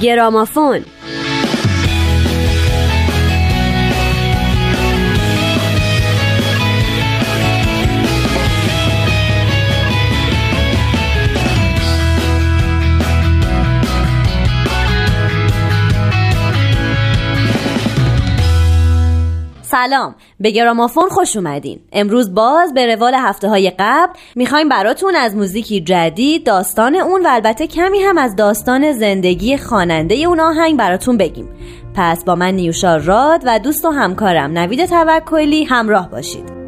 گرامافون. سلام. به گرامافون خوش اومدین. امروز باز به روال هفته های قبل می‌خوایم براتون از موزیکی جدید داستان اون و البته کمی هم از داستان زندگی خواننده اون آهنگ براتون بگیم. پس با من نیوشا راد و دوست و همکارم نوید توکلی همراه باشید.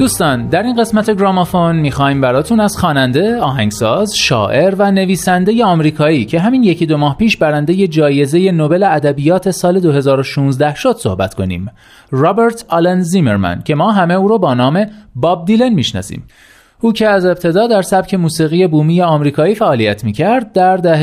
دوستان در این قسمت گرامافون می‌خوایم براتون از خواننده، آهنگساز، شاعر و نویسنده آمریکایی که همین یکی دو ماه پیش برنده جایزه نوبل ادبیات سال 2016 شد صحبت کنیم. رابرت آلن زیمرمن که ما همه او رو با نام باب دیلن می‌شناسیم. او که از ابتدا در سبک موسیقی بومی آمریکایی فعالیت می‌کرد در دهه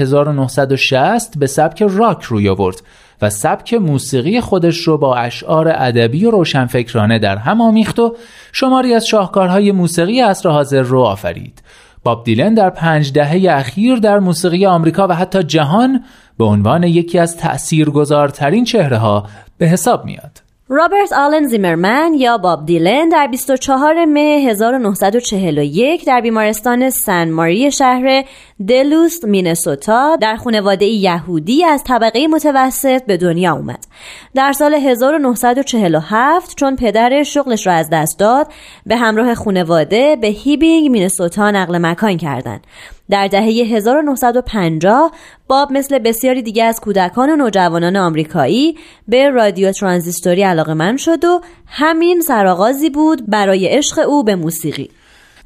1960 به سبک راک روی آورد و سبک موسیقی خودش رو با اشعار ادبی و روشنفکرانه در هم آمیخت و شماری از شاهکارهای موسیقی عصر حاضر رو آفرید. باب دیلن در پنج دهه اخیر در موسیقی آمریکا و حتی جهان به عنوان یکی از تأثیرگذارترین چهره ها به حساب میاد. رابرت آلن زیمرمن یا باب دیلن در 24 مه 1941 در بیمارستان سن ماری شهر دلوست مینسوتا در خانواده یهودی از طبقه متوسط به دنیا اومد. در سال 1947 چون پدرش شغلش را از دست داد به همراه خانواده به هیبینگ مینسوتا نقل مکان کردند. در دهه 1950 باب مثل بسیاری دیگه از کودکان و نوجوانان آمریکایی به رادیو ترانزیستوری علاقه شد و همین سرآغازی بود برای عشق او به موسیقی.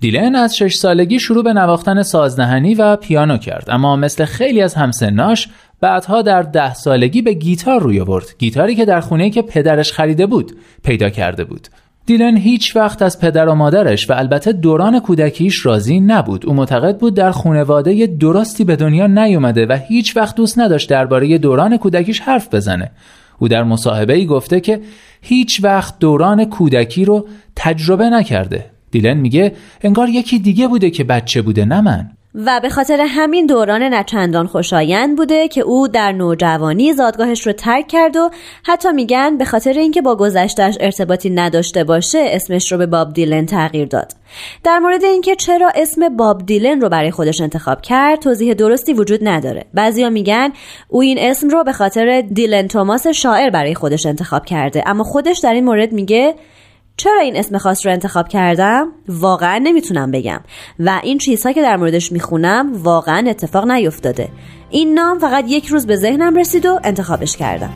دیلن از شش سالگی شروع به نواختن سازدهنی و پیانو کرد اما مثل خیلی از همسناش بعدها در ده سالگی به گیتار روی آورد. گیتاری که در خونه که پدرش خریده بود پیدا کرده بود. دیلن هیچ وقت از پدر و مادرش و البته دوران کودکیش راضی نبود. او معتقد بود در خانواده درستی به دنیا نیومده و هیچ وقت دوست نداشت درباره دوران کودکیش حرف بزنه. او در مصاحبه ای گفته که هیچ وقت دوران کودکی رو تجربه نکرده. دیلن میگه انگار یکی دیگه بوده که بچه بوده نه من. و به خاطر همین دوران نچندان خوشایند بوده که او در نوجوانی زادگاهش رو ترک کرد و حتی میگن به خاطر اینکه با گذشتهش ارتباطی نداشته باشه اسمش رو به باب دیلن تغییر داد. در مورد اینکه چرا اسم باب دیلن رو برای خودش انتخاب کرد توضیح درستی وجود نداره. بعضیا میگن او این اسم رو به خاطر دیلن توماس شاعر برای خودش انتخاب کرده اما خودش در این مورد میگه چرا این اسم خاص رو انتخاب کردم؟ واقعا نمی‌تونم بگم. و این چیزها که در موردش می‌خونم واقعا اتفاق نیفتاده. این نام فقط یک روز به ذهنم رسید و انتخابش کردم.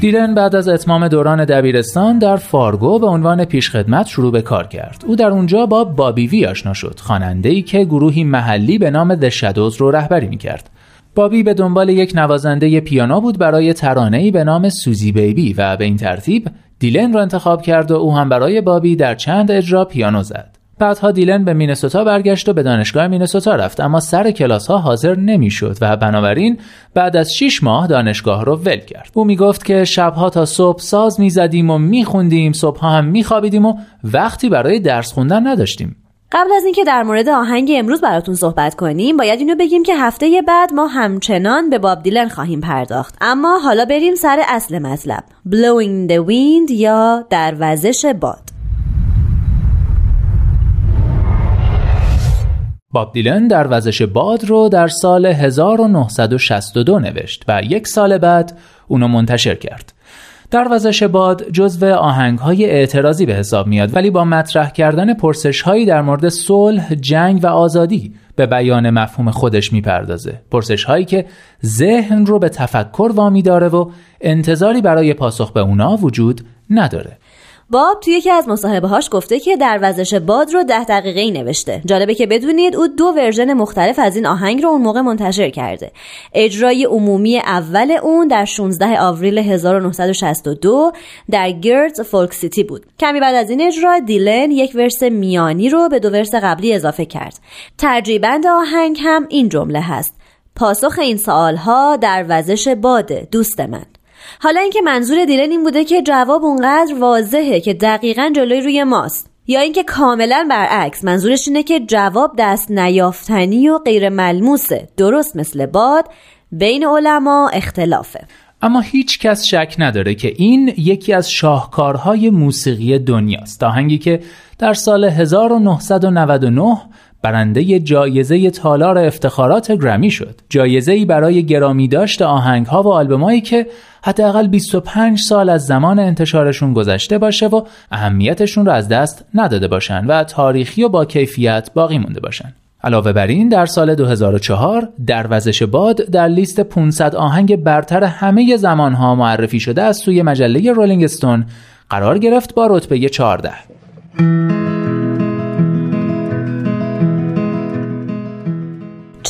دیلن بعد از اتمام دوران دبیرستان در فارگو به عنوان پیشخدمت شروع به کار کرد. او در اونجا با بابی وی آشنا شد، ای که گروهی محلی به نام The Shadows رو رهبری می‌کرد. بابی به دنبال یک نوازنده پیانو بود برای ای به نام سوزی بیبی و به این ترتیب دیلن را انتخاب کرد و او هم برای بابی در چند اجرا پیانو زد. بعدها دیلن به مینسوتا برگشت و به دانشگاه مینسوتا رفت اما سر کلاس ها حاضر نمی‌شد و بنابراین بعد از 6 ماه دانشگاه رو ول کرد. او می‌گفت که شبها تا صبح ساز می‌زدیم و میخوندیم صبحها هم میخوابیدیم و وقتی برای درس خوندن نداشتیم. قبل از اینکه در مورد آهنگ امروز براتون صحبت کنیم باید اینو بگیم که هفته بعد ما همچنان به باب دیلن خواهیم پرداخت. اما حالا بریم سر اصل مطلب. Blowing the Wind یا در وزش باد. باب دیلن در وزش باد رو در سال 1962 نوشت و یک سال بعد اونو منتشر کرد. در وزش باد جزو آهنگ های اعتراضی به حساب میاد ولی با مطرح کردن پرسش هایی در مورد صلح، جنگ و آزادی به بیان مفهوم خودش می‌پردازه. پرسش هایی که ذهن رو به تفکر وامی داره و انتظاری برای پاسخ به اونا وجود نداره باب توی یکی از مصاحبه هاش گفته که در وزش باد رو ده دقیقه ای نوشته. جالبه که بدونید او دو ورژن مختلف از این آهنگ رو اون موقع منتشر کرده. اجرای عمومی اول اون در 16 آوریل 1962 در گرتز فولک سیتی بود. کمی بعد از این اجرا دیلن یک ورس میانی رو به دو ورس قبلی اضافه کرد. ترجیبند آهنگ هم این جمله هست. پاسخ این سوال ها در وزش باده دوست من. حالا اینکه منظور دیلن این بوده که جواب اونقدر واضحه که دقیقا جلوی روی ماست. یا اینکه کاملا برعکس منظورش اینه که جواب دست نیافتنی و غیر ملموسه. درست مثل باد بین علما اختلافه. اما هیچ کس شک نداره که این یکی از شاهکارهای موسیقی دنیاست. آهنگی که در سال 1999 برنده جایزه تالار افتخارات گرمی شد. جایزه ای برای گرامی داشت آهنگ ها و آلبومایی که حداقل 25 سال از زمان انتشارشون گذشته باشه و اهمیتشون رو از دست نداده باشن و تاریخی و با کیفیت باقی مونده باشن. علاوه بر این در سال 2004 در وزش باد در لیست 500 آهنگ برتر همه زمانها معرفی شده از سوی مجله رولینگ استون قرار گرفت با رتبه 14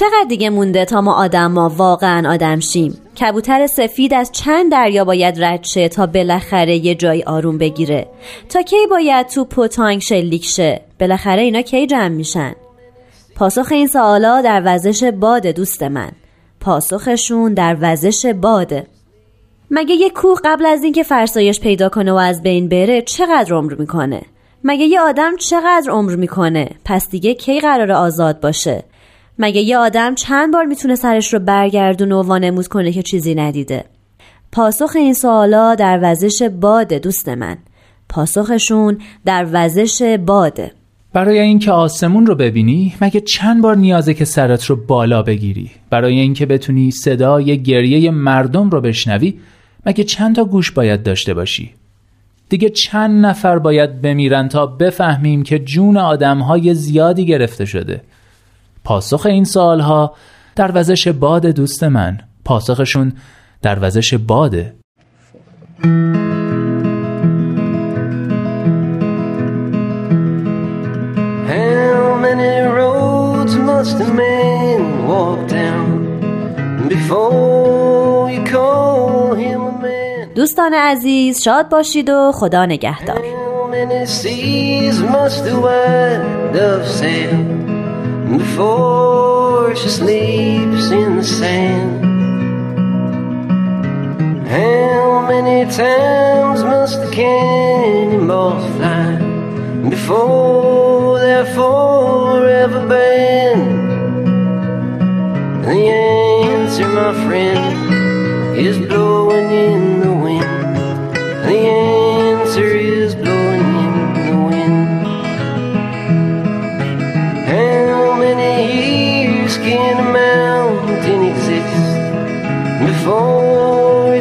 چقدر دیگه مونده تا ما آدم ما واقعا آدم شیم؟ کبوتر سفید از چند دریا باید رد شه تا بالاخره یه جای آروم بگیره؟ تا کی باید تو پوتانگ شلیک شه؟ بالاخره اینا کی جمع میشن؟ پاسخ این سوالا در وزش باده دوست من. پاسخشون در وزش باده مگه یه کوه قبل از اینکه فرسایش پیدا کنه و از بین بره چقدر عمر می‌کنه؟ مگه یه آدم چقدر عمر می‌کنه؟ پس دیگه کی قرار آزاد باشه؟ مگه یه آدم چند بار می‌تونه سرش رو برگردونه و وانمود کنه که چیزی ندیده؟ پاسخ این سوالا در وزش باده دوست من. پاسخشون در وزش باده برای اینکه آسمون رو ببینی مگه چند بار نیازه که سرت رو بالا بگیری؟ برای اینکه بتونی صدای گریه مردم رو بشنوی مگه چند تا گوش باید داشته باشی؟ دیگه چند نفر باید بمیرن تا بفهمیم که جون آدمهای زیادی گرفته شده. پاسخ این سالها در وزش باد دوست من. پاسخشون در وزش باده دوستان عزیز شاد باشید و خدا نگهدار. Before she sleeps in the sand. How many times must the cannonballs fly before they're forever banned? The answer, my friend, is blowing in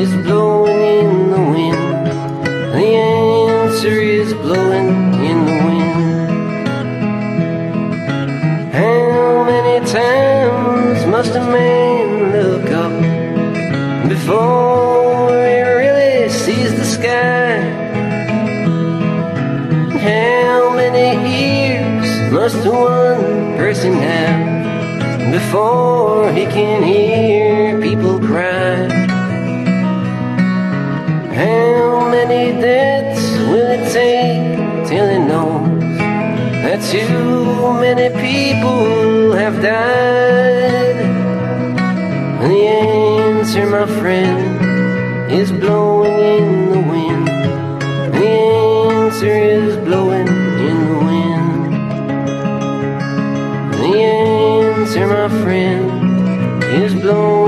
is blowing in the wind. The answer is blowing in the wind. How many times must a man look up before he really sees the sky? How many ears must one person have before he can hear people cry? How many deaths will it take till he knows that too many people have died? The answer, my friend, is blowing in the wind. The answer is blowing in the wind. The answer, my friend. Is blowing.